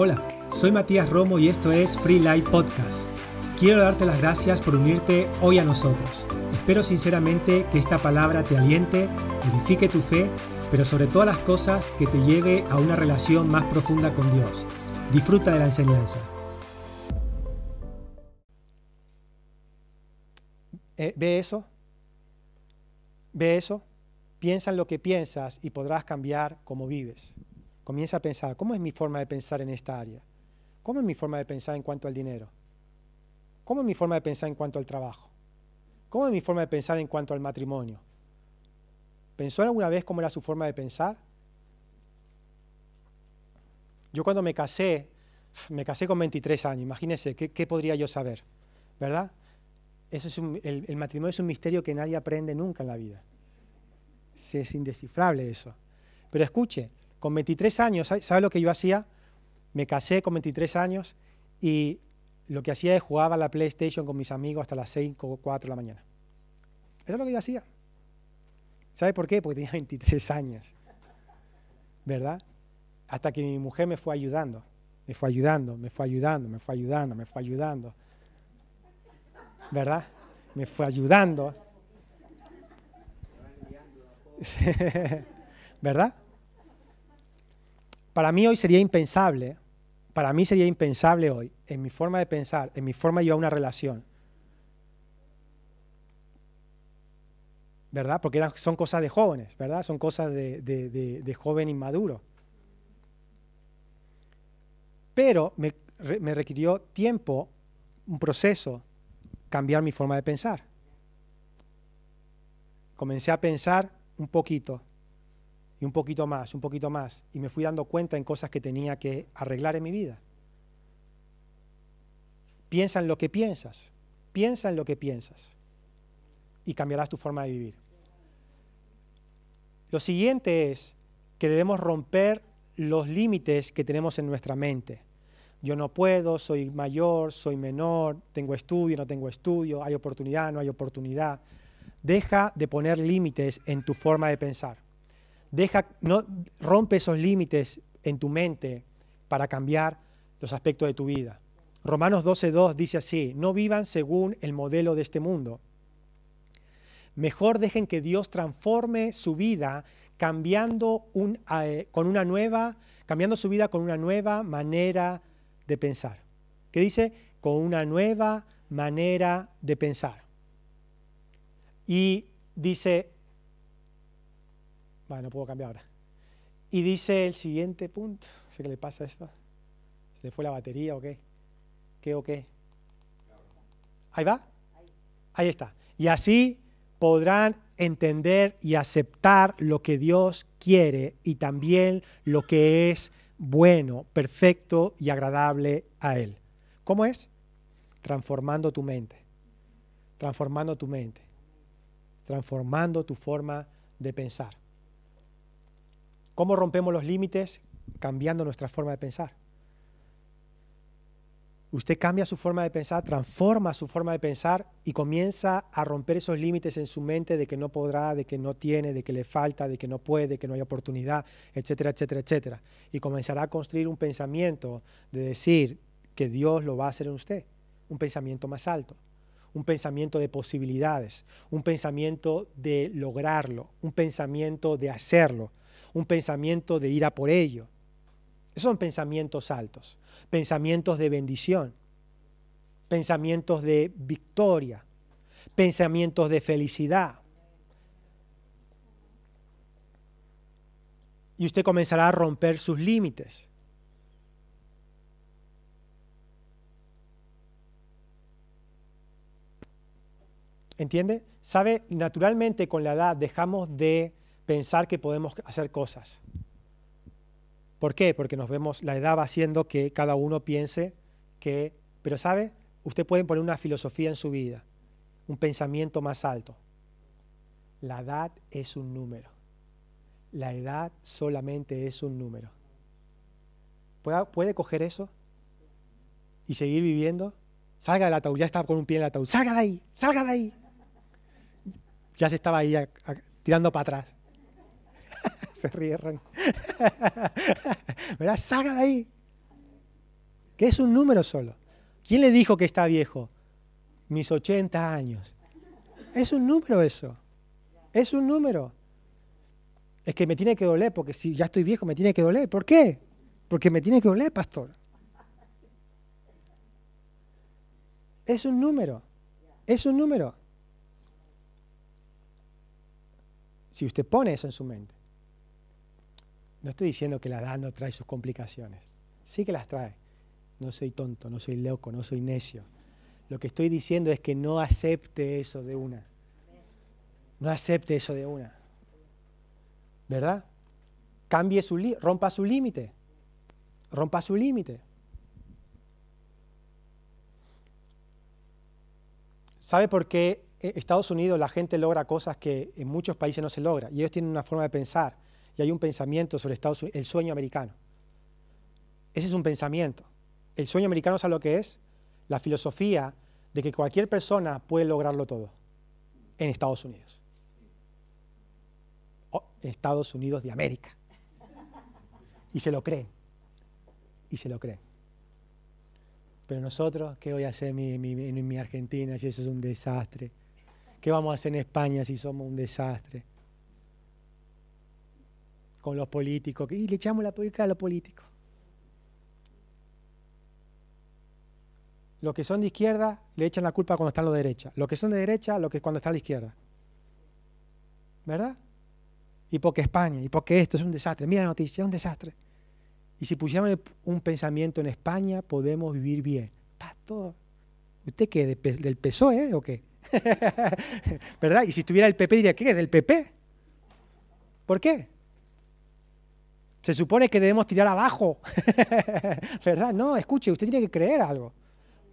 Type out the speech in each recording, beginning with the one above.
Hola, soy Matías Romo y esto es Free Light Podcast. Quiero darte las gracias por unirte hoy a nosotros. Espero sinceramente que esta palabra te aliente, edifique tu fe, pero sobre todas las cosas que te lleve a una relación más profunda con Dios. Disfruta de la enseñanza. Eh, ¿Ve eso? ¿Ve eso? Piensa en lo que piensas y podrás cambiar cómo vives. Comienza a pensar, ¿cómo es mi forma de pensar en esta área? ¿Cómo es mi forma de pensar en cuanto al dinero? ¿Cómo es mi forma de pensar en cuanto al trabajo? ¿Cómo es mi forma de pensar en cuanto al matrimonio? ¿Pensó alguna vez cómo era su forma de pensar? Yo cuando me casé, me casé con 23 años, imagínense, ¿qué, podría yo saber? ¿Verdad? Eso es el, matrimonio es un misterio que nadie aprende nunca en la vida. Es indescifrable eso. Pero escuche, con 23 años, ¿sabe lo que yo hacía? Me casé con 23 años y lo que hacía es jugaba a la PlayStation con mis amigos hasta las 5 o 4 de la mañana. Eso es lo que yo hacía. ¿Sabe por qué? Porque tenía 23 años. ¿Verdad? Hasta que mi mujer me fue ayudando. Me fue ayudando, me fue ayudando, me fue ayudando, me fue ayudando. ¿Verdad? Me fue ayudando. ¿Verdad? Para mí hoy sería impensable, para mí sería impensable hoy, en mi forma de pensar, en mi forma de llevar una relación. ¿Verdad? Porque son cosas de jóvenes, ¿verdad? Son cosas de, de, joven inmaduro. Pero me requirió tiempo, un proceso, cambiar mi forma de pensar. Comencé a pensar un poquito, y un poquito más, un poquito más, y me fui dando cuenta en cosas que tenía que arreglar en mi vida. Piensa en lo que piensas, piensa en lo que piensas, y cambiarás tu forma de vivir. Lo siguiente es que debemos romper los límites que tenemos en nuestra mente. Yo no puedo, soy mayor, soy menor, tengo estudio, no tengo estudio, hay oportunidad, no hay oportunidad. Deja de poner límites en tu forma de pensar. Deja, no, rompe esos límites en tu mente para cambiar los aspectos de tu vida. Romanos 12.2 dice así, no vivan según el modelo de este mundo. Mejor dejen que Dios transforme su vida cambiando, un, eh, con una nueva, cambiando su vida con una nueva manera de pensar. ¿Qué dice? Con una nueva manera de pensar. Y dice, bueno, no puedo cambiar ahora. Y dice el siguiente punto. ¿Qué le pasa a esto? ¿Se le fue la batería o qué? ¿Qué o qué? ¿Ahí va? Ahí está. Y así podrán entender y aceptar lo que Dios quiere y también lo que es bueno, perfecto y agradable a Él. ¿Cómo es? Transformando tu mente. Transformando tu mente. Transformando tu forma de pensar. ¿Cómo rompemos los límites? Cambiando nuestra forma de pensar. Usted cambia su forma de pensar, transforma su forma de pensar y comienza a romper esos límites en su mente de que no podrá, de que no tiene, de que le falta, de que no puede, de que no hay oportunidad, etcétera, etcétera, etcétera. Y comenzará a construir un pensamiento de decir que Dios lo va a hacer en usted, un pensamiento más alto, un pensamiento de posibilidades, un pensamiento de lograrlo, un pensamiento de hacerlo, un pensamiento de ir a por ello. Esos son pensamientos altos, pensamientos de bendición, pensamientos de victoria, pensamientos de felicidad. Y usted comenzará a romper sus límites. ¿Entiende? ¿Sabe? Naturalmente con la edad dejamos de pensar que podemos hacer cosas. ¿Por qué? Porque nos vemos, la edad va haciendo que cada uno piense que, pero ¿sabe? Usted puede poner una filosofía en su vida, un pensamiento más alto. La edad es un número. La edad solamente es un número. ¿Puede, coger eso y seguir viviendo? Salga del ataúd, ya está con un pie en el ataúd. Salga de ahí, salga de ahí. Ya se estaba ahí tirando para atrás. se rieron. ¿Verdad? Salga de ahí. Que es un número solo. ¿Quién le dijo que está viejo? Mis 80 años. Es un número eso. Es un número. Es que me tiene que doler, porque si ya estoy viejo me tiene que doler. ¿Por qué? Porque me tiene que doler, pastor. Es un número. Es un número. Si usted pone eso en su mente. No estoy diciendo que la edad no trae sus complicaciones. Sí que las trae. No soy tonto, no soy loco, no soy necio. Lo que estoy diciendo es que no acepte eso de una. No acepte eso de una. ¿Verdad? Cambie su rompa su límite. Rompa su límite. ¿Sabe por qué en Estados Unidos la gente logra cosas que en muchos países no se logra? Y ellos tienen una forma de pensar y hay un pensamiento sobre Estados Unidos, el sueño americano. Ese es un pensamiento. El sueño americano, ¿sabe lo que es? La filosofía de que cualquier persona puede lograrlo todo en Estados Unidos. Estados Unidos de América. Y se lo creen. Y se lo creen. Pero nosotros, ¿qué voy a hacer en mi, Argentina si eso es un desastre? ¿Qué vamos a hacer en España si somos un desastre? Con los políticos, y le echamos la política a los políticos. Los que son de izquierda le echan la culpa cuando están los de derecha. Los que son de derecha, lo que cuando están a la izquierda. ¿Verdad? Y porque España, y porque esto es un desastre. Mira la noticia, es un desastre. Y si pusiéramos un pensamiento en España, podemos vivir bien. Pato, ¿usted qué? ¿Del PSOE o qué? ¿Verdad? Y si estuviera el PP, diría, ¿qué? ¿Del PP? ¿Por qué? Se supone que debemos tirar abajo. ¿Verdad? No, escuche, usted tiene que creer algo.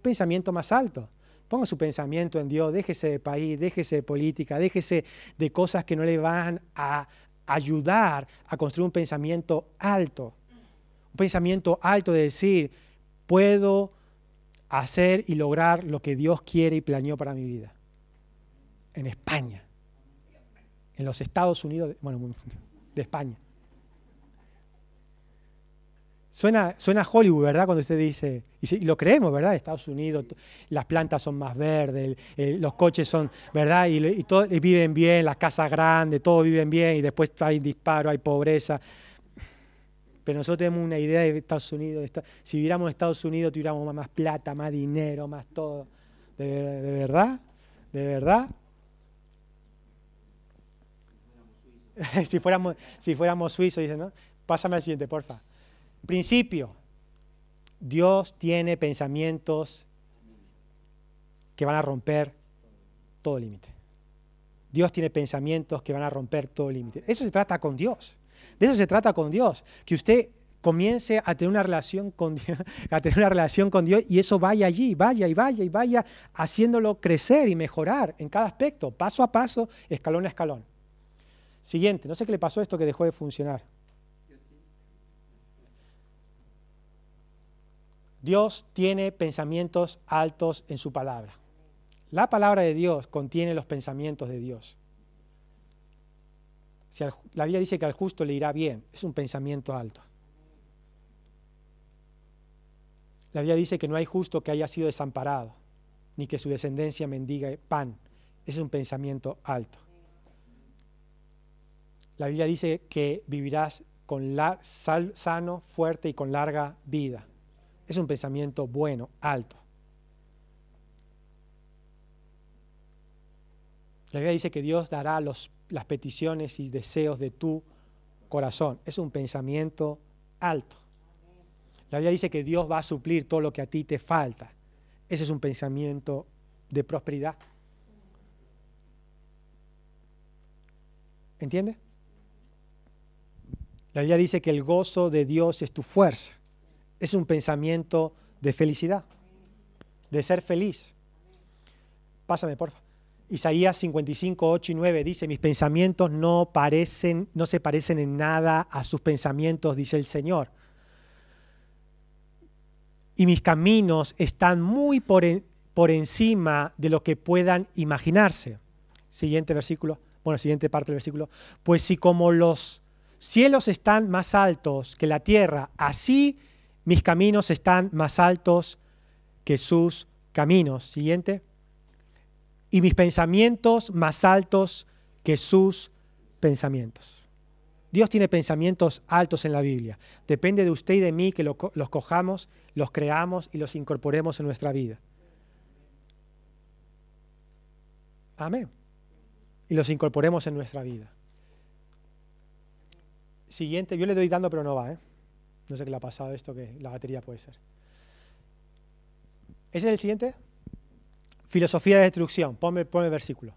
Pensamiento más alto. Ponga su pensamiento en Dios, déjese de país, déjese de política, déjese de cosas que no le van a ayudar a construir un pensamiento alto un pensamiento alto de decir, puedo hacer y lograr lo que Dios quiere y planeó para mi vida. En España, en los Estados Unidos, bueno, de España. Suena, suena Hollywood, ¿verdad? Cuando usted dice, y, lo creemos, ¿verdad? Estados Unidos, las plantas son más verdes, los coches son, ¿verdad? Y, y viven bien, las casas grandes, todos viven bien, y después hay disparo, hay pobreza. Pero nosotros tenemos una idea de Estados Unidos. si viviéramos en Estados Unidos, tuviéramos más plata, más dinero, más todo. ¿De, verdad? ¿De verdad? si, fuéramos, si fuéramos suizos, dicen, ¿no? Pásame al siguiente, porfa. Principio. Dios tiene pensamientos que van a romper todo límite. Dios tiene pensamientos que van a romper todo límite. Eso se trata con Dios. De eso se trata con Dios, que usted comience a tener una relación con Dios, a tener una relación con Dios y eso vaya allí, vaya y vaya y vaya haciéndolo crecer y mejorar en cada aspecto, paso a paso, escalón a escalón. Siguiente, no sé qué le pasó a esto que dejó de funcionar. Dios tiene pensamientos altos en su palabra. La palabra de Dios contiene los pensamientos de Dios la Biblia dice que al justo le irá bien, es un pensamiento alto. La Biblia dice que no hay justo que haya sido desamparado, ni que su descendencia mendiga pan. Es un pensamiento alto. La Biblia dice que vivirás con la, sano, fuerte y con larga vida. Es un pensamiento bueno, alto. La Biblia dice que Dios dará las peticiones y deseos de tu corazón. Es un pensamiento alto. La Biblia dice que Dios va a suplir todo lo que a ti te falta. Ese es un pensamiento de prosperidad. ¿Entiende? La Biblia dice que el gozo de Dios es tu fuerza. Es un pensamiento de felicidad, de ser feliz. Pásame, por favor. Isaías 55, 8 y 9 dice, mis pensamientos no, parecen, no se parecen en nada a sus pensamientos, dice el Señor. Y mis caminos están muy por, por encima de lo que puedan imaginarse. Siguiente versículo, bueno, siguiente parte del versículo. Pues si como los cielos están más altos que la tierra, así mis caminos están más altos que sus caminos. Siguiente. Y mis pensamientos más altos que sus pensamientos. Dios tiene pensamientos altos en la Biblia. Depende de usted y de mí que los cojamos, los creamos y los incorporemos en nuestra vida. Amén. Y los incorporemos en nuestra vida. Siguiente, yo le doy dando pero no va, ¿eh? No sé qué le ha pasado esto, que la batería puede ser. ¿Ese es el siguiente? Filosofía de destrucción. Ponme, el versículo.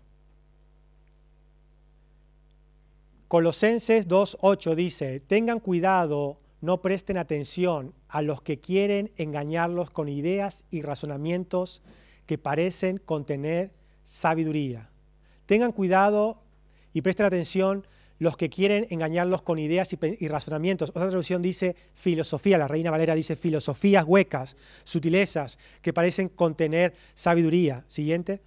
Colosenses 2.8 dice, tengan cuidado, no presten atención a los que quieren engañarlos con ideas y razonamientos que parecen contener sabiduría. Tengan cuidado y presten atención los que quieren engañarlos con ideas y, razonamientos. Otra traducción dice filosofía, la Reina Valera dice filosofías huecas, sutilezas, que parecen contener sabiduría. Siguiente.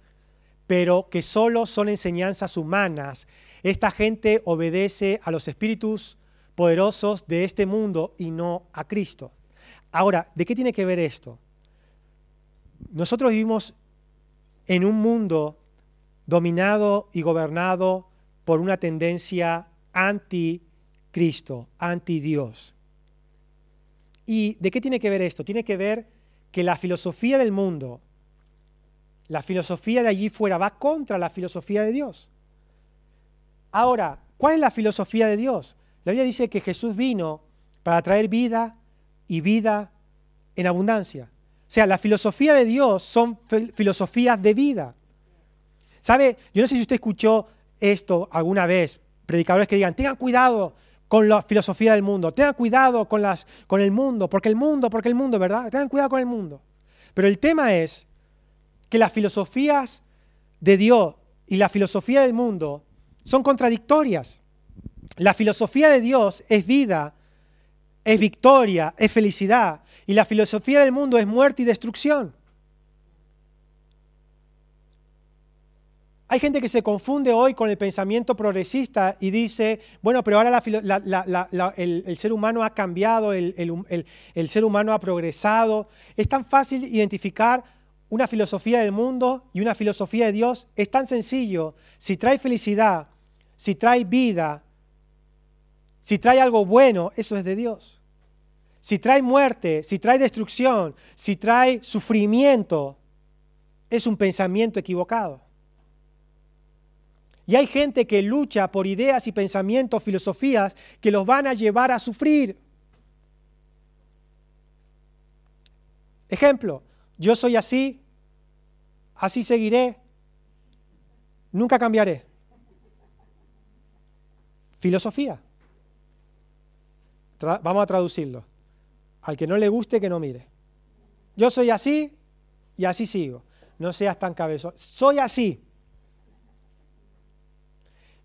Pero que solo son enseñanzas humanas. Esta gente obedece a los espíritus poderosos de este mundo y no a Cristo. Ahora, ¿de qué tiene que ver esto? Nosotros vivimos en un mundo dominado y gobernado por una tendencia anti-Cristo, anti-Dios. ¿Y de qué tiene que ver esto? Tiene que ver que la filosofía del mundo, la filosofía de allí fuera, va contra la filosofía de Dios. Ahora, ¿cuál es la filosofía de Dios? La Biblia dice que Jesús vino para traer vida y vida en abundancia. O sea, la filosofía de Dios son filosofías de vida. ¿Sabe? Yo no sé si usted escuchó esto alguna vez, predicadores que digan, tengan cuidado con la filosofía del mundo, tengan cuidado con, las, con el mundo, porque el mundo, porque el mundo, ¿verdad? Tengan cuidado con el mundo. Pero el tema es que las filosofías de Dios y la filosofía del mundo son contradictorias. La filosofía de Dios es vida, es victoria, es felicidad, y la filosofía del mundo es muerte y destrucción. Hay gente que se confunde hoy con el pensamiento progresista y dice, bueno, pero ahora el, ser humano ha cambiado, el, ser humano ha progresado. Es tan fácil identificar una filosofía del mundo y una filosofía de Dios. Es tan sencillo. Si trae felicidad, si trae vida, si trae algo bueno, eso es de Dios. Si trae muerte, si trae destrucción, si trae sufrimiento, es un pensamiento equivocado. Y hay gente que lucha por ideas y pensamientos, filosofías que los van a llevar a sufrir. Ejemplo, yo soy así, así seguiré, nunca cambiaré. Filosofía. vamos a traducirlo. Al que no le guste, que no mire. Yo soy así y así sigo. No seas tan cabezón. Soy así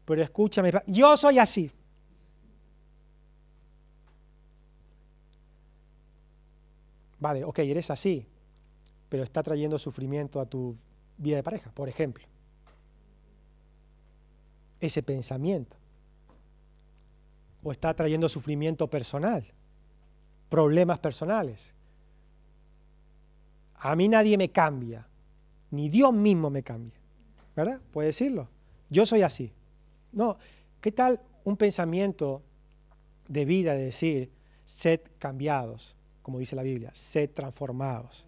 pero escúchame, yo soy así. Vale, ok, eres así, pero está trayendo sufrimiento a tu vida de pareja, por ejemplo. Ese pensamiento. O está trayendo sufrimiento personal, problemas personales. A mí nadie me cambia, ni Dios mismo me cambia. ¿Verdad? Puede decirlo. Yo soy así. No, ¿qué tal un pensamiento de vida de decir, sed cambiados, como dice la Biblia, sed transformados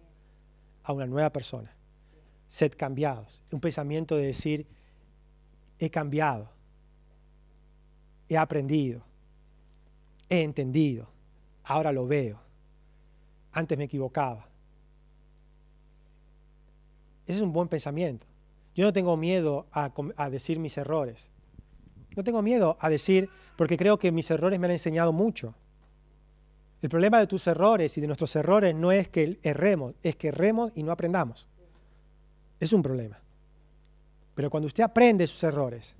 a una nueva persona, sed cambiados? Un pensamiento de decir, he cambiado, he aprendido, he entendido, ahora lo veo, antes me equivocaba. Ese es un buen pensamiento. Yo no tengo miedo a, a decir mis errores. No tengo miedo a decir, porque creo que mis errores me han enseñado mucho. El problema de tus errores y de nuestros errores no es que erremos, es que erremos y no aprendamos. Es un problema. Pero cuando usted aprende sus errores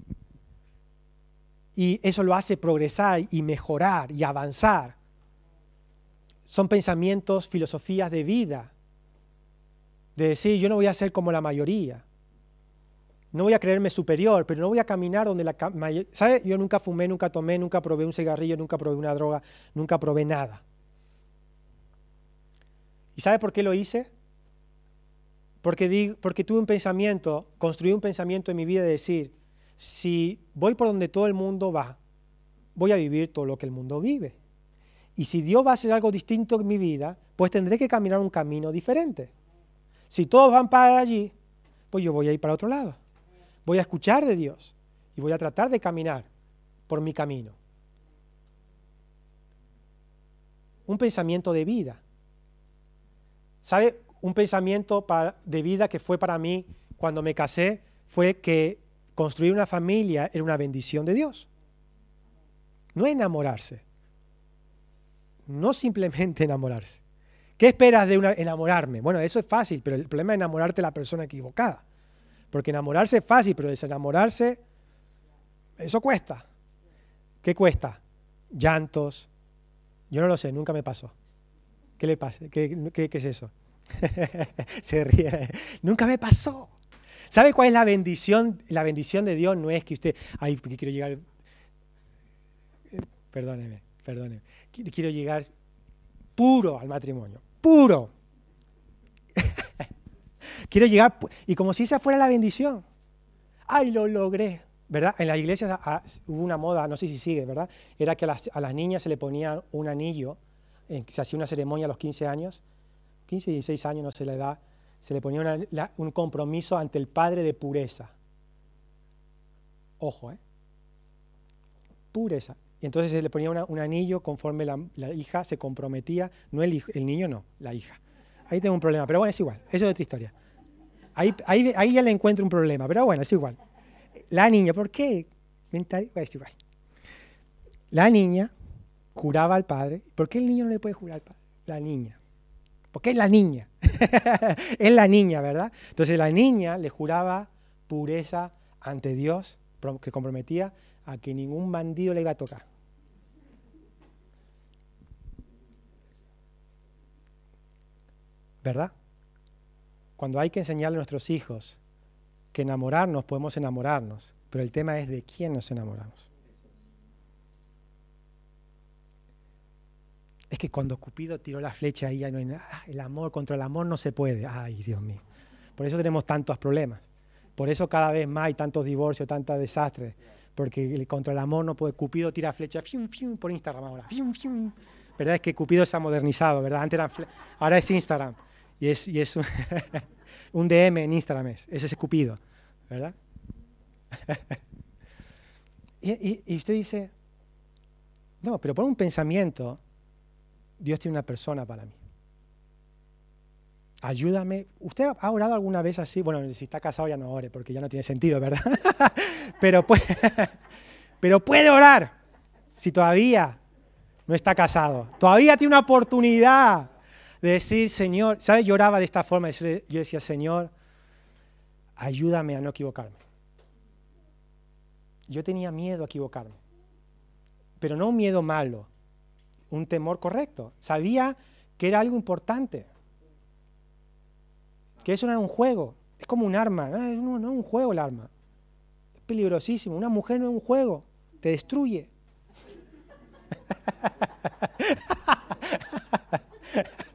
y eso lo hace progresar y mejorar y avanzar, son pensamientos, filosofías de vida, de decir yo no voy a ser como la mayoría, no voy a creerme superior, pero no voy a caminar donde la... ¿Sabe? Yo nunca fumé, nunca tomé, nunca probé un cigarrillo, nunca probé una droga, nunca probé nada. ¿Y sabe por qué lo hice? Porque, porque tuve un pensamiento, construí un pensamiento en mi vida de decir, si voy por donde todo el mundo va, voy a vivir todo lo que el mundo vive. Y si Dios va a hacer algo distinto en mi vida, pues tendré que caminar un camino diferente. Si todos van para allí, pues yo voy a ir para otro lado. Voy a escuchar de Dios y voy a tratar de caminar por mi camino. Un pensamiento de vida. ¿Sabe? Un pensamiento de vida que fue para mí cuando me casé fue que construir una familia era una bendición de Dios. No enamorarse. No simplemente enamorarse. ¿Qué esperas de enamorarme? Bueno, eso es fácil, pero el problema es enamorarte de la persona equivocada. Porque enamorarse es fácil, pero desenamorarse, eso cuesta. ¿Qué cuesta? Llantos. Yo no lo sé, nunca me pasó. ¿Qué le pasa? ¿Qué, es eso? Se ríe. Nunca me pasó. ¿Sabe cuál es la bendición? La bendición de Dios no es que usted, ay, porque quiero llegar, perdóneme, perdóneme, quiero llegar puro al matrimonio, puro. quiero llegar, y como si esa fuera la bendición. Ay, lo logré. ¿verdad? En la iglesia ah, hubo una moda, no sé si sigue, ¿verdad? Era que a las, niñas se le ponía un anillo, se hacía una ceremonia a los 15 años, 15 y 16 años no se le da, se le ponía un compromiso ante el Padre de pureza. Ojo, ¿eh? Pureza. Y entonces se le ponía un anillo conforme la, hija se comprometía, no el, el niño, no, la hija. Ahí tengo un problema, pero bueno, es igual, eso es otra historia. Ahí, ahí, ya le encuentro un problema, pero bueno, es igual. La niña, ¿por qué? Es igual. La niña juraba al padre. ¿Por qué el niño no le puede jurar al padre? La niña. Porque es la niña. es la niña, ¿verdad? Entonces la niña le juraba pureza ante Dios, que comprometía a que ningún bandido le iba a tocar. ¿Verdad? Cuando hay que enseñarle a nuestros hijos que enamorarnos podemos enamorarnos, pero el tema es de quién nos enamoramos. Es que cuando Cupido tiró la flecha ahí ya no hay nada. Ah, el amor contra el amor no se puede. Ay, Dios mío. Por eso tenemos tantos problemas. Por eso cada vez más hay tantos divorcios, tantos desastres. Porque contra el amor no puede. Cupido tira flecha por Instagram ahora. ¿Verdad? Es que Cupido se ha modernizado, ¿verdad? Antes era ahora es Instagram. Y es, y es un, DM en Instagram, es, ese es Cupido, ¿verdad? y, y usted dice, no, pero por un pensamiento Dios tiene una persona para mí. Ayúdame. ¿Usted ha orado alguna vez así? Bueno, si está casado ya no ore, porque ya no tiene sentido, ¿verdad? pero, puede, pero puede orar si todavía no está casado. Todavía tiene una oportunidad de decir, Señor, ¿sabes? Yo oraba de esta forma. Yo decía, Señor, ayúdame a no equivocarme. Yo tenía miedo a equivocarme, pero no un miedo malo, un temor correcto. Sabía que era algo importante. Que eso no era un juego. Es como un arma. No, no, es un juego el arma. Es peligrosísimo. Una mujer no es un juego. Te destruye.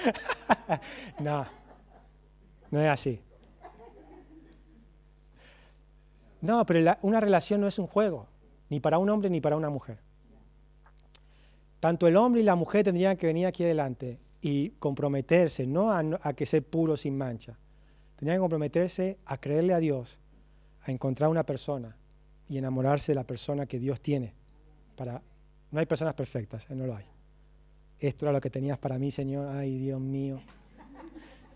no. No es así. No, pero una relación no es un juego. Ni para un hombre ni para una mujer. Tanto el hombre y la mujer tendrían que venir aquí adelante y comprometerse, no a, que ser puro sin mancha. Tendrían que comprometerse a creerle a Dios, a encontrar una persona y enamorarse de la persona que Dios tiene. Para, no hay personas perfectas, eh, no lo hay. Esto era lo que tenías para mí, Señor. Ay, Dios mío.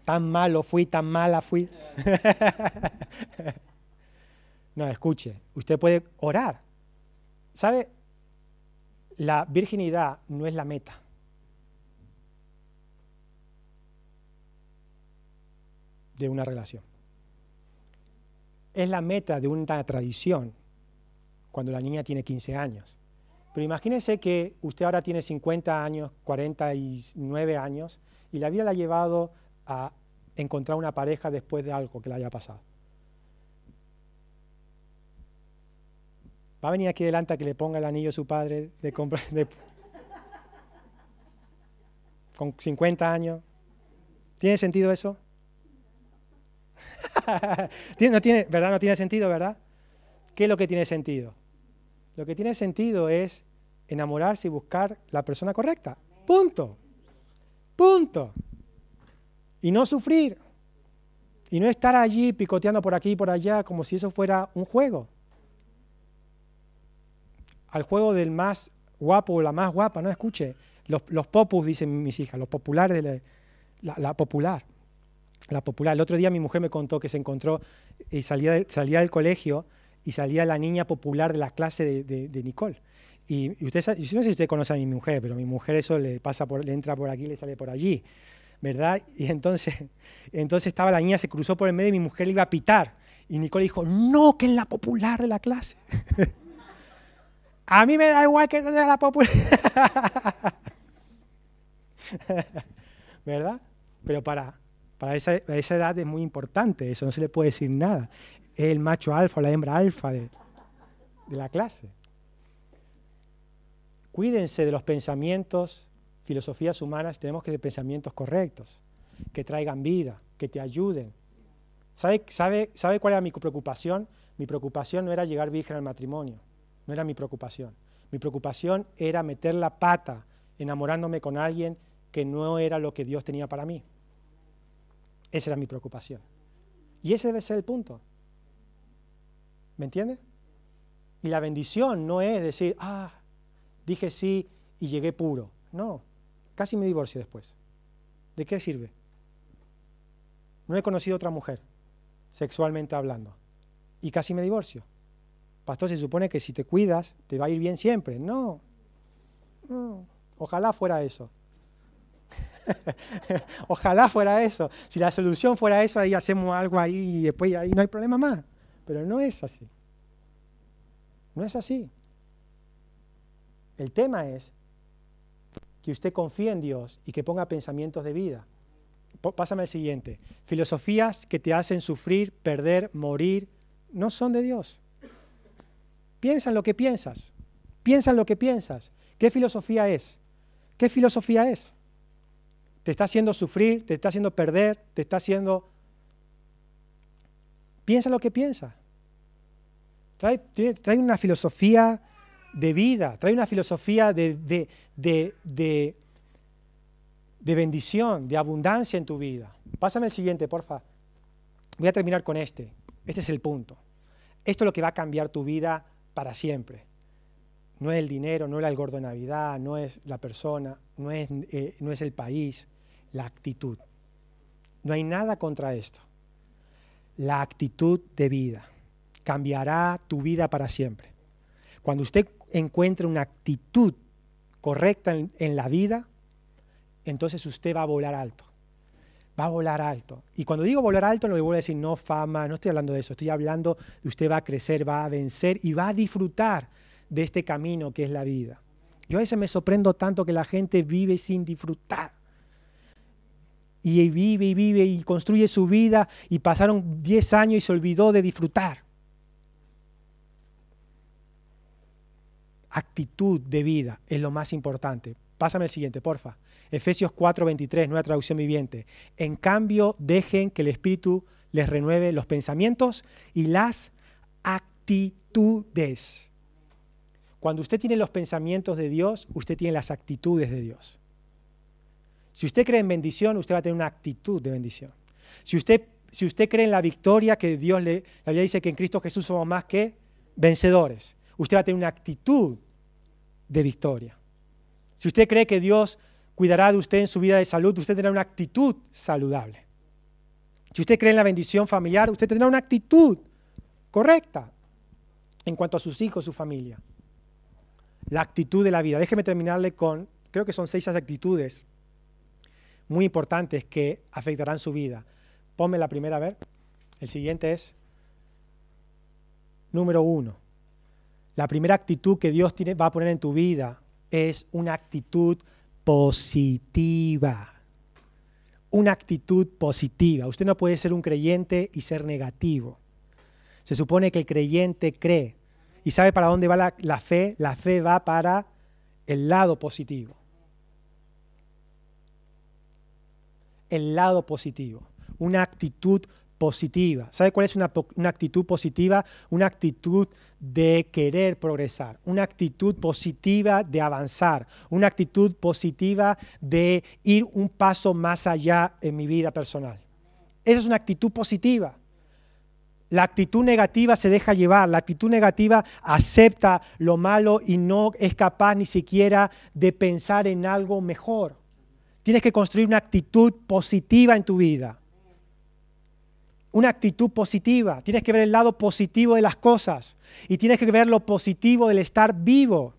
Tan malo fui, tan mala fui. no, escuche, usted puede orar. ¿Sabe? la virginidad no es la meta. de una relación. Es la meta de una tradición cuando la niña tiene 15 años. Pero imagínense que usted ahora tiene 50 años, 49 años, y la vida la ha llevado a encontrar una pareja después de algo que le haya pasado. Va a venir aquí delante a que le ponga el anillo a su padre de compra, con 50 años. ¿Tiene sentido eso? no tiene, ¿Verdad? No tiene sentido, ¿verdad? ¿Qué es lo que tiene sentido? Lo que tiene sentido es enamorarse y buscar la persona correcta. Punto. Punto. Y no sufrir. Y no estar allí picoteando por aquí y por allá como si eso fuera un juego. Al juego del más guapo o la más guapa, no escuche. Los, popus, dicen mis hijas, los populares de la, popular. La popular. El otro día mi mujer me contó que se encontró y salía, salía del colegio y salía la niña popular de la clase de, Nicole. Y, usted, yo no sé si usted conoce a mi mujer, pero mi mujer eso le pasa por, le entra por aquí, le sale por allí, ¿verdad? Y entonces, entonces estaba la niña, se cruzó por el medio y mi mujer le iba a pitar. Y Nicole dijo, no, que es la popular de la clase. a mí me da igual que sea la popular. ¿Verdad? Pero para, para esa, esa edad es muy importante, eso no se le puede decir nada es el macho alfa o la hembra alfa de, la clase. Cuídense de los pensamientos, filosofías humanas, tenemos que de pensamientos correctos, que traigan vida, que te ayuden. ¿Sabe, sabe, ¿Sabe cuál era mi preocupación? Mi preocupación no era llegar virgen al matrimonio, no era mi preocupación. Mi preocupación era meter la pata enamorándome con alguien que no era lo que Dios tenía para mí. Esa era mi preocupación. Y ese debe ser el punto. ¿Me entiende? Y la bendición no es decir, ah, dije sí y llegué puro. No, casi me divorcio después. ¿De qué sirve? No he conocido otra mujer, sexualmente hablando, y casi me divorcio. Pastor, se supone que si te cuidas, te va a ir bien siempre. No, no. ojalá fuera eso. ojalá fuera eso. Si la solución fuera eso, ahí hacemos algo ahí y después ahí no hay problema más. Pero no es así. No es así. El tema es que usted confíe en Dios y que ponga pensamientos de vida. Pásame al siguiente. Filosofías que te hacen sufrir, perder, morir, no son de Dios. Piensa en lo que piensas. Piensa en lo que piensas. ¿Qué filosofía es? ¿Qué filosofía es? Te está haciendo sufrir, te está haciendo perder, te está haciendo Piensa lo que piensa. Trae, una filosofía de vida, trae una filosofía de, de, de, bendición, de abundancia en tu vida. Pásame el siguiente, porfa. Voy a terminar con este. Este es el punto. Esto es lo que va a cambiar tu vida para siempre. No es el dinero, no es el gordo de Navidad, no es la persona, no es, eh, no es el país, la actitud. No hay nada contra esto la actitud de vida. Cambiará tu vida para siempre. Cuando usted encuentre una actitud correcta en, la vida, entonces usted va a volar alto. Va a volar alto. Y cuando digo volar alto, no le voy a decir no fama, no estoy hablando de eso, estoy hablando de usted va a crecer, va a vencer y va a disfrutar de este camino que es la vida. Yo a veces me sorprendo tanto que la gente vive sin disfrutar y vive y vive y construye su vida y pasaron 10 años y se olvidó de disfrutar. Actitud de vida es lo más importante. Pásame el siguiente, porfa. Efesios 4:23, nueva traducción viviente. En cambio, dejen que el Espíritu les renueve los pensamientos y las actitudes. Cuando usted tiene los pensamientos de Dios, usted tiene las actitudes de Dios. Si usted cree en bendición, usted va a tener una actitud de bendición. Si usted, si usted cree en la victoria que Dios le... La dice que en Cristo Jesús somos más que vencedores. Usted va a tener una actitud de victoria. Si usted cree que Dios cuidará de usted en su vida de salud, usted tendrá una actitud saludable. Si usted cree en la bendición familiar, usted tendrá una actitud correcta en cuanto a sus hijos, su familia. La actitud de la vida. Déjeme terminarle con, creo que son seis actitudes muy importantes que afectarán su vida. Ponme la primera a ver. El siguiente es, número uno, la primera actitud que Dios tiene, va a poner en tu vida es una actitud positiva. Una actitud positiva. Usted no puede ser un creyente y ser negativo. Se supone que el creyente cree. ¿Y sabe para dónde va la, la fe? La fe va para el lado positivo. El lado positivo, una actitud positiva. ¿Sabe cuál es una, una, actitud positiva? Una actitud de querer progresar, una actitud positiva de avanzar, una actitud positiva de ir un paso más allá en mi vida personal. Esa es una actitud positiva. La actitud negativa se deja llevar, la actitud negativa acepta lo malo y no es capaz ni siquiera de pensar en algo mejor. Tienes que construir una actitud positiva en tu vida. Una actitud positiva. Tienes que ver el lado positivo de las cosas y tienes que ver lo positivo del estar vivo.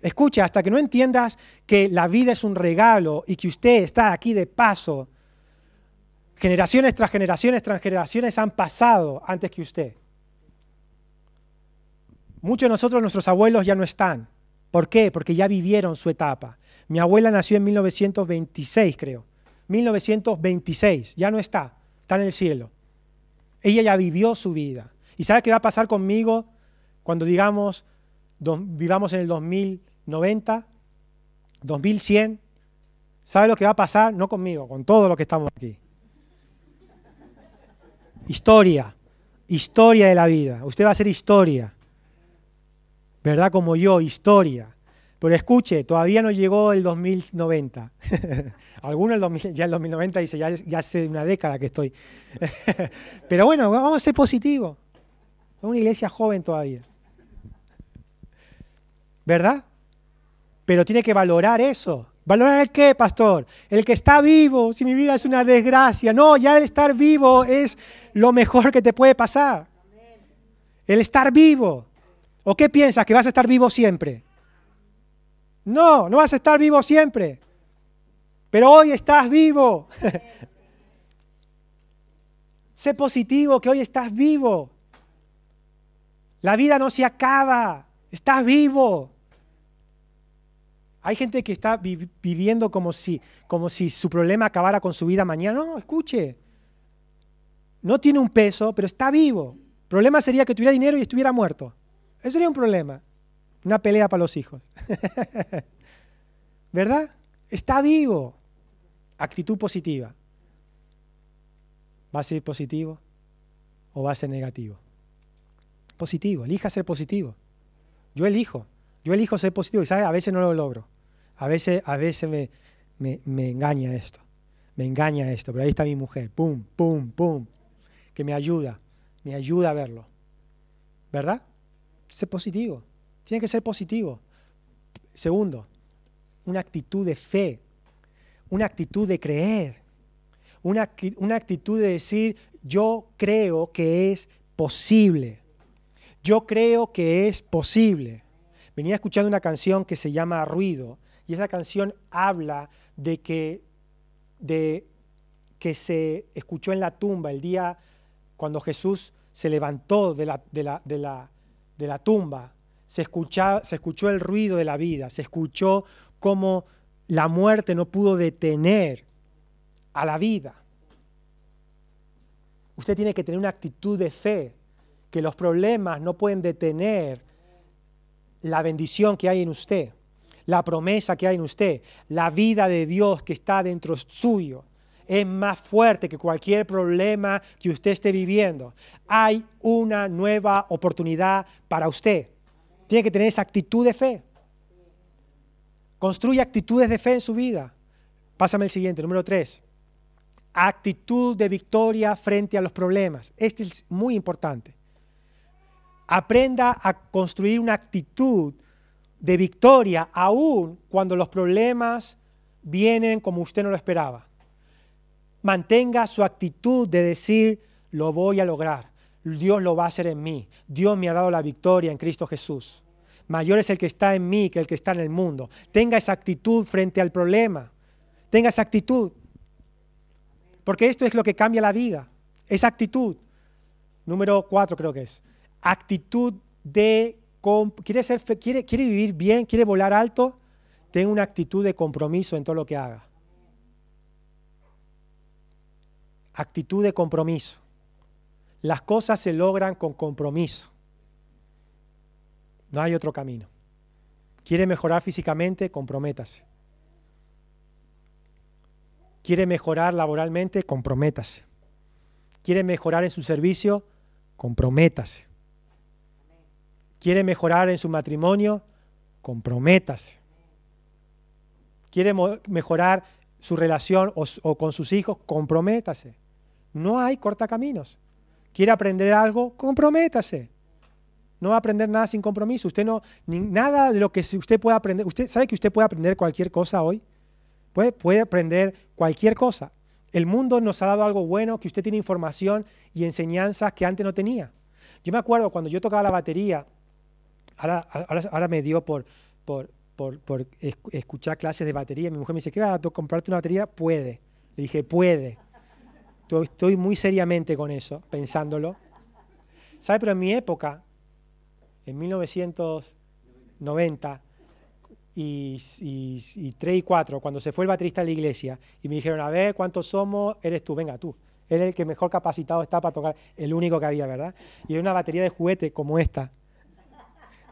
Escucha, hasta que no entiendas que la vida es un regalo y que usted está aquí de paso, Generaciones tras generaciones tras generaciones han pasado antes que usted. Muchos de nosotros, nuestros abuelos ya no están. ¿Por qué? Porque ya vivieron su etapa. Mi abuela nació en 1926, creo. 1926, ya no está, está en el cielo. Ella ya vivió su vida. ¿Y sabe qué va a pasar conmigo cuando digamos, vivamos en el 2090, 2100? ¿Sabe lo que va a pasar? No conmigo, con todos los que estamos aquí. Historia, historia de la vida. Usted va a hacer historia. ¿Verdad? Como yo, historia. Pero escuche, todavía no llegó el 2090. Algunos ya el 2090 dice, ya, ya hace una década que estoy. Pero bueno, vamos a ser positivos. Es una iglesia joven todavía. ¿Verdad? Pero tiene que valorar eso. ¿Valorar el qué, pastor? El que está vivo, si mi vida es una desgracia. No, ya el estar vivo es lo mejor que te puede pasar. El estar vivo. ¿O qué piensas? ¿Que vas a estar vivo siempre? No, no vas a estar vivo siempre. Pero hoy estás vivo. sé positivo que hoy estás vivo. La vida no se acaba. Estás vivo. Hay gente que está viviendo como si, como si su problema acabara con su vida mañana. No, escuche. No tiene un peso, pero está vivo. El problema sería que tuviera dinero y estuviera muerto. Eso sería un problema. Una pelea para los hijos. ¿Verdad? Está vivo. Actitud positiva. ¿Va a ser positivo o va a ser negativo? Positivo. Elija ser positivo. Yo elijo. Yo elijo ser positivo y ¿sabes? a veces no lo logro. A veces, a veces me, me, engaña esto, me engaña esto, pero ahí está mi mujer, pum, pum, pum, que me ayuda, me ayuda a verlo. ¿Verdad? Ser positivo, tiene que ser positivo. Segundo, una actitud de fe, una actitud de creer, una, una actitud de decir, yo creo que es posible, yo creo que es posible. Venía escuchando una canción que se llama Ruido y esa canción habla de que, de que se escuchó en la tumba el día cuando Jesús se levantó de la, de la, de la, de la tumba. Se, escuchó el ruido de la vida, se escuchó cómo la muerte no pudo detener a la vida. Usted tiene que tener una actitud de fe, que los problemas no pueden detener la bendición que hay en usted la promesa que hay en usted, la vida de Dios que está dentro suyo, es más fuerte que cualquier problema que usted esté viviendo. Hay una nueva oportunidad para usted. Tiene que tener esa actitud de fe. Construye actitudes de fe en su vida. Pásame el siguiente, número tres. Actitud de victoria frente a los problemas. Este es muy importante. Aprenda a construir una actitud de victoria aún cuando los problemas vienen como usted no lo esperaba. Mantenga su actitud de decir, lo voy a lograr, Dios lo va a hacer en mí, Dios me ha dado la victoria en Cristo Jesús. Mayor es el que está en mí que el que está en el mundo. Tenga esa actitud frente al problema. Tenga esa actitud. Porque esto es lo que cambia la vida. Esa actitud. Número cuatro creo que es. Actitud de quiere, ser, quiere, quiere vivir bien, quiere volar alto, tenga una actitud de compromiso en todo lo que haga. Actitud de compromiso. Las cosas se logran con compromiso. No hay otro camino. ¿Quiere mejorar físicamente? Comprométase. ¿Quiere mejorar laboralmente? Comprométase. ¿Quiere mejorar en su servicio? Comprométase. ¿Quiere mejorar en su matrimonio? Comprométase. ¿Quiere mejorar su relación o, con sus hijos? Comprométase. No hay cortacaminos. ¿Quiere aprender algo? Comprométase. No va a aprender nada sin compromiso. Usted no, ni, nada de lo que usted pueda aprender. ¿Usted sabe que usted puede aprender cualquier cosa hoy? Puede, puede aprender cualquier cosa. El mundo nos ha dado algo bueno, que usted tiene información y enseñanzas que antes no tenía. Yo me acuerdo cuando yo tocaba la batería, ahora, ahora, me dio por, por, por, escuchar clases de batería. Mi mujer me dice, ¿qué vas a comprarte una batería? Puede. Le dije, puede. Estoy muy seriamente con eso, pensándolo. ¿Sabe? Pero en mi época, en 1990 y, y, 3 y 4, cuando se fue el baterista a la iglesia y me dijeron, a ver, ¿cuántos somos? Eres tú, venga tú. Eres el que mejor capacitado está para tocar, el único que había, ¿verdad? Y era una batería de juguete como esta.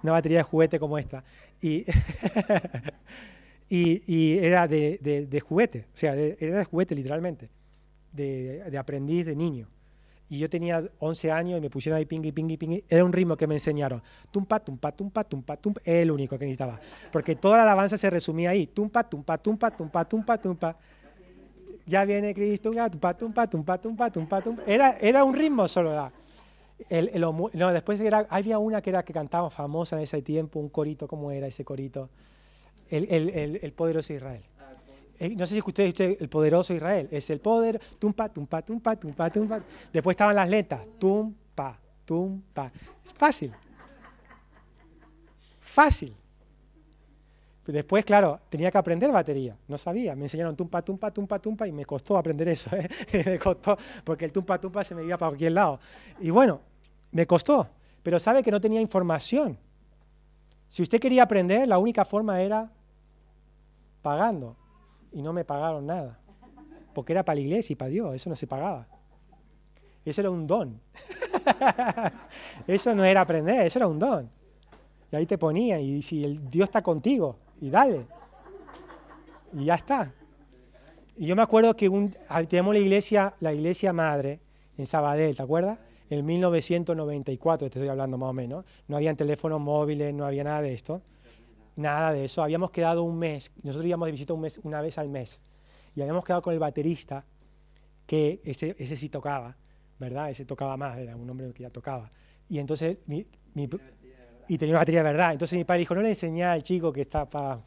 Una batería de juguete como esta. Y, y, era de, juguete, o sea, era de juguete literalmente, de aprendiz de niño y yo tenía 11 años y me pusieron ahí pingui, pingui, pingui. Era un ritmo que me enseñaron. Tumpa, tumpa, tumpa, tumpa, tumpa. Es el único que necesitaba. Porque toda la alabanza se resumía ahí. Tumpa, tumpa, tumpa, tumpa, tumpa, tumpa. Ya viene Cristo, tumpa, tumpa, tumpa, tumpa, tumpa, tumpa. Era, era un ritmo solo. El, el, no, después era, había una que era que cantaba famosa en ese tiempo, un corito, ¿cómo era ese corito? El, el, el poderoso Israel. Eh, no sé si ustedes, usted, el poderoso Israel, es el poder, tumpa, tumpa, tumpa, tumpa, tumpa. Después estaban las letras, tumpa, tumpa. Es fácil. Fácil. Después, claro, tenía que aprender batería. No sabía. Me enseñaron tumpa, tumpa, tumpa, tumpa y me costó aprender eso. ¿eh? me costó porque el tumpa, tumpa se me iba para cualquier lado. Y bueno, me costó. Pero sabe que no tenía información. Si usted quería aprender, la única forma era pagando y no me pagaron nada. Porque era para la iglesia y para Dios, eso no se pagaba. Eso era un don. eso no era aprender, eso era un don. Y ahí te ponía, y si el Dios está contigo, y dale. Y ya está. Y yo me acuerdo que un, tenemos la iglesia, la iglesia madre en Sabadell, ¿te acuerdas? En 1994, te estoy hablando más o menos. No habían teléfonos móviles, no había nada de esto. Nada de eso. Habíamos quedado un mes. Nosotros íbamos de visita un mes, una vez al mes. Y habíamos quedado con el baterista, que ese, ese sí tocaba, ¿verdad? Ese tocaba más, era un hombre que ya tocaba. Y entonces, mi, y tenía una batería de verdad. Entonces mi padre dijo, no le enseñé al chico que está para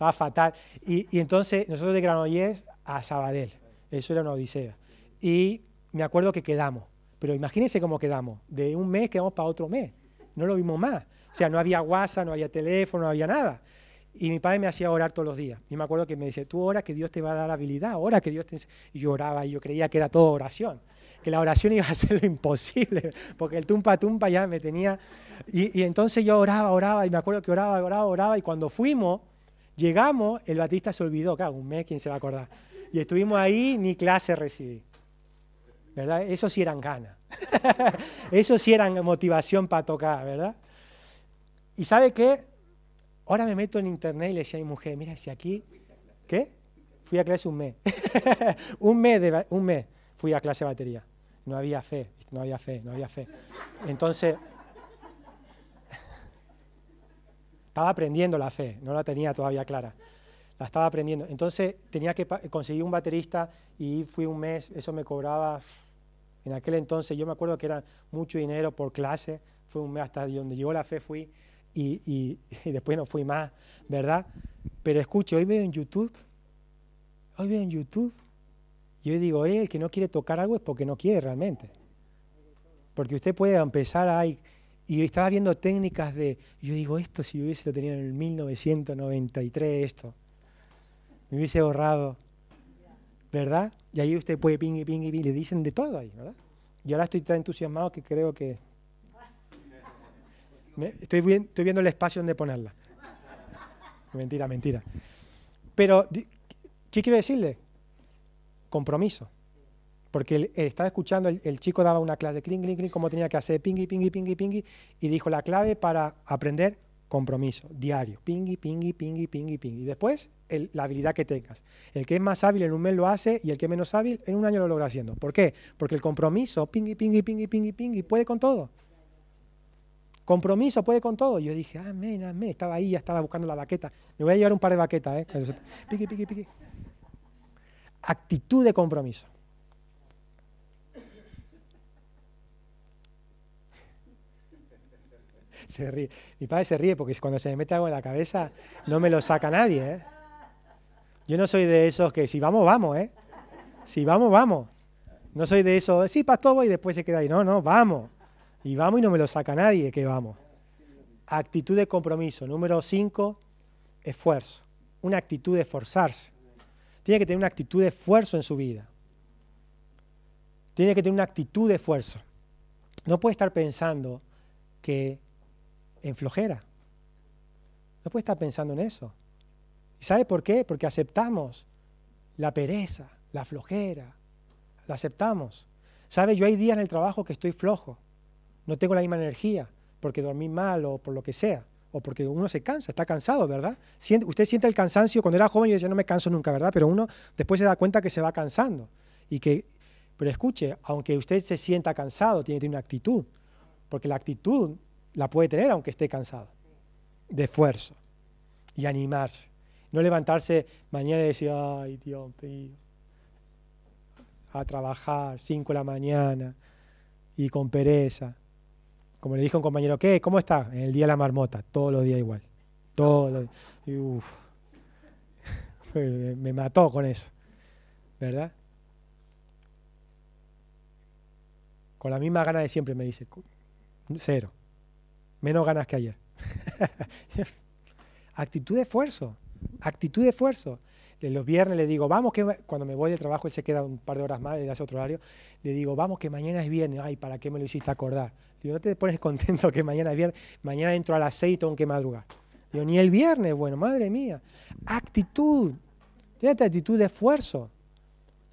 va fatal. Y, y, entonces nosotros de Granollers a Sabadell. Eso era una odisea. Y me acuerdo que quedamos. Pero imagínense cómo quedamos. De un mes quedamos para otro mes. No lo vimos más. O sea, no había WhatsApp, no había teléfono, no había nada. Y mi padre me hacía orar todos los días. Y me acuerdo que me decía, tú ora que Dios te va a dar habilidad, ora que Dios te... Y yo oraba y yo creía que era todo oración, que la oración iba a ser lo imposible, porque el tumpa tumpa ya me tenía... Y, entonces yo oraba, oraba, y me acuerdo que oraba, oraba, oraba, y cuando fuimos, llegamos, el batista se olvidó, claro, un mes, ¿quién se va a acordar? Y estuvimos ahí, ni clase recibí. ¿Verdad? Eso sí eran ganas. Eso sí eran motivación para tocar, ¿verdad? ¿Y sabe qué? Ahora me meto en internet y le decía a mi mujer, mira, si aquí, ¿qué? Fui a clase un mes. un mes, de, un mes fui a clase de batería. No había fe, no había fe, no había fe. Entonces, estaba aprendiendo la fe, no la tenía todavía clara. La estaba aprendiendo. Entonces tenía que conseguir un baterista y fui un mes, eso me cobraba, en aquel entonces yo me acuerdo que era mucho dinero por clase, fue un mes hasta donde llegó la fe, fui y, después no fui más, ¿verdad? Pero escuche, hoy veo en YouTube, hoy veo en YouTube, y hoy digo, el que no quiere tocar algo es porque no quiere realmente. Porque usted puede empezar ahí, y estaba viendo técnicas de, yo digo, esto si hubiese lo tenido en el 1993, esto, me hubiese ahorrado, ¿verdad? Y ahí usted puede ping y ping y ping, le dicen de todo ahí, ¿verdad? Y ahora estoy tan entusiasmado que creo que estoy, viendo el espacio donde ponerla. Mentira, mentira. Pero, ¿qué quiero decirle? Compromiso. Porque estaba escuchando, el, chico daba una clase, clink, clink, clink, cómo tenía que hacer, pingui, pingui, pingui, pingui, y dijo la clave para aprender, compromiso, diario, pingui, pingui, pingui, pingui, pingui. Y después, la habilidad que tengas. El que es más hábil en un mes lo hace y el que es menos hábil en un año lo logra haciendo. ¿Por qué? Porque el compromiso, pingui, pingui, pingui, pingui, pingui, puede con todo. Compromiso puede con todo. Yo dije, amén, amén. Estaba ahí, ya estaba buscando la baqueta. Me voy a llevar un par de baquetas, ¿eh? Piqui, piqui, piqui. Actitud de compromiso. se ríe. Mi padre se ríe porque cuando se me mete algo en la cabeza no me lo saca nadie. ¿eh? Yo no soy de esos que si vamos, vamos, ¿eh? Si vamos, vamos. No soy de esos, sí, pastor, voy y después se queda ahí. No, no, vamos. Y vamos y no me lo saca nadie que vamos. Actitud de compromiso. Número 5, esfuerzo. Una actitud de esforzarse. Tiene que tener una actitud de esfuerzo en su vida. Tiene que tener una actitud de esfuerzo. No puede estar pensando que en flojera. No puede estar pensando en eso. ¿Y sabe por qué? Porque aceptamos la pereza, la flojera. La aceptamos. ¿Sabe? Yo hay días en el trabajo que estoy flojo no tengo la misma energía porque dormí mal o por lo que sea, o porque uno se cansa, está cansado, ¿verdad? usted siente el cansancio, cuando era joven yo decía, no me canso nunca, ¿verdad? Pero uno después se da cuenta que se va cansando. Y que, pero escuche, aunque usted se sienta cansado, tiene que tener una actitud, porque la actitud la puede tener aunque esté cansado, de esfuerzo y animarse. No levantarse mañana y decir, ay Dios mío, a trabajar, 5 de la mañana y con pereza. Como le dijo un compañero, ¿qué? ¿Cómo está? En el día de la marmota, todos los días igual. Todos me mató con eso. ¿Verdad? Con la misma gana de siempre, me dice. Cero. Menos ganas que ayer. actitud de esfuerzo. Actitud de esfuerzo. Los viernes le digo, vamos que cuando me voy de trabajo, él se queda un par de horas más, él hace otro horario, le digo, vamos que mañana es viernes. Ay, ¿para qué me lo hiciste acordar? Digo, no te pones contento que mañana es viernes, mañana entro a las seis y tengo que. Digo, ni el viernes, bueno, madre mía. Actitud, tiene actitud de esfuerzo,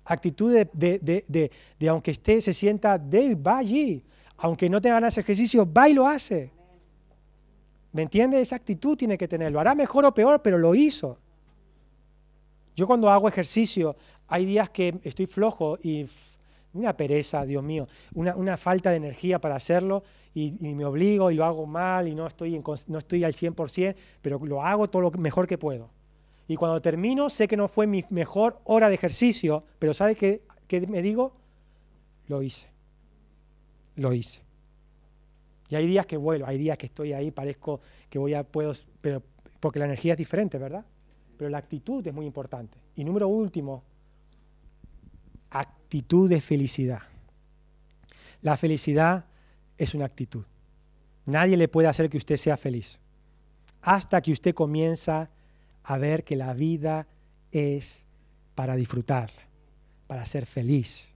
actitud de, de, aunque esté, se sienta débil, va allí. Aunque no tenga ganas de ejercicio, va y lo hace. ¿Me entiendes? Esa actitud tiene que tenerlo. Hará mejor o peor, pero lo hizo. Yo cuando hago ejercicio, hay días que estoy flojo y una pereza, Dios mío, una, falta de energía para hacerlo y, me obligo y lo hago mal y no estoy, no estoy al 100%, pero lo hago todo lo mejor que puedo. Y cuando termino, sé que no fue mi mejor hora de ejercicio, pero ¿sabe qué, qué me digo? Lo hice. Lo hice. Y hay días que vuelo, hay días que estoy ahí, parezco que voy a, puedo, pero porque la energía es diferente, ¿verdad? Pero la actitud es muy importante. Y número último, actitud de felicidad. La felicidad es una actitud. Nadie le puede hacer que usted sea feliz. Hasta que usted comienza a ver que la vida es para disfrutarla, para ser feliz.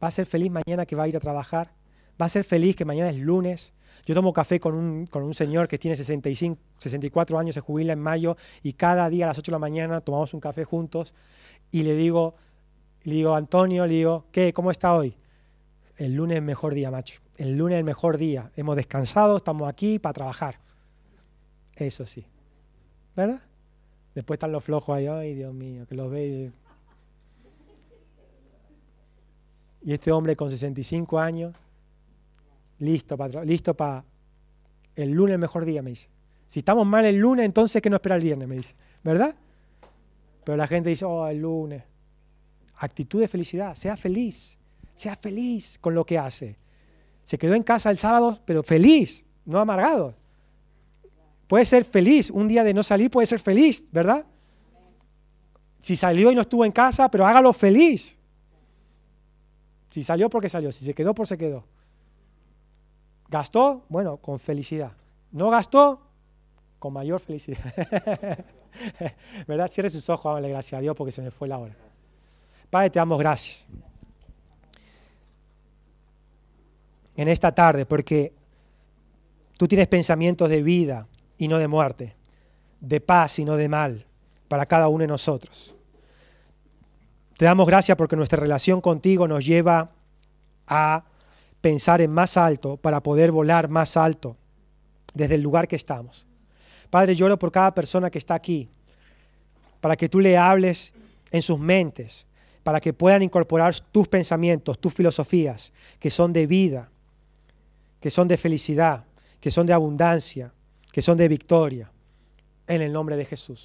¿Va a ser feliz mañana que va a ir a trabajar? ¿Va a ser feliz que mañana es lunes? Yo tomo café con un, con un señor que tiene 65, 64 años, se jubila en mayo y cada día a las 8 de la mañana tomamos un café juntos y le digo, le digo, Antonio, le digo, ¿qué? ¿Cómo está hoy? El lunes es el mejor día, macho. El lunes es el mejor día. Hemos descansado, estamos aquí para trabajar. Eso sí. ¿Verdad? Después están los flojos ahí, ay Dios mío, que los ve. Y este hombre con 65 años, listo para listo para el lunes el mejor día, me dice. Si estamos mal el lunes, entonces que no espera el viernes, me dice. ¿Verdad? Pero la gente dice, oh, el lunes actitud de felicidad, sea feliz, sea feliz con lo que hace. Se quedó en casa el sábado, pero feliz, no amargado. Puede ser feliz, un día de no salir puede ser feliz, ¿verdad? Si salió y no estuvo en casa, pero hágalo feliz. Si salió porque salió, si se quedó por se quedó. ¿Gastó? Bueno, con felicidad. ¿No gastó? Con mayor felicidad. ¿Verdad? Cierre sus ojos, dale gracias a Dios porque se me fue la hora. Padre, te damos gracias. En esta tarde, porque tú tienes pensamientos de vida y no de muerte, de paz y no de mal, para cada uno de nosotros. Te damos gracias porque nuestra relación contigo nos lleva a pensar en más alto para poder volar más alto desde el lugar que estamos. Padre, lloro por cada persona que está aquí, para que tú le hables en sus mentes, para que puedan incorporar tus pensamientos, tus filosofías, que son de vida, que son de felicidad, que son de abundancia, que son de victoria, en el nombre de Jesús.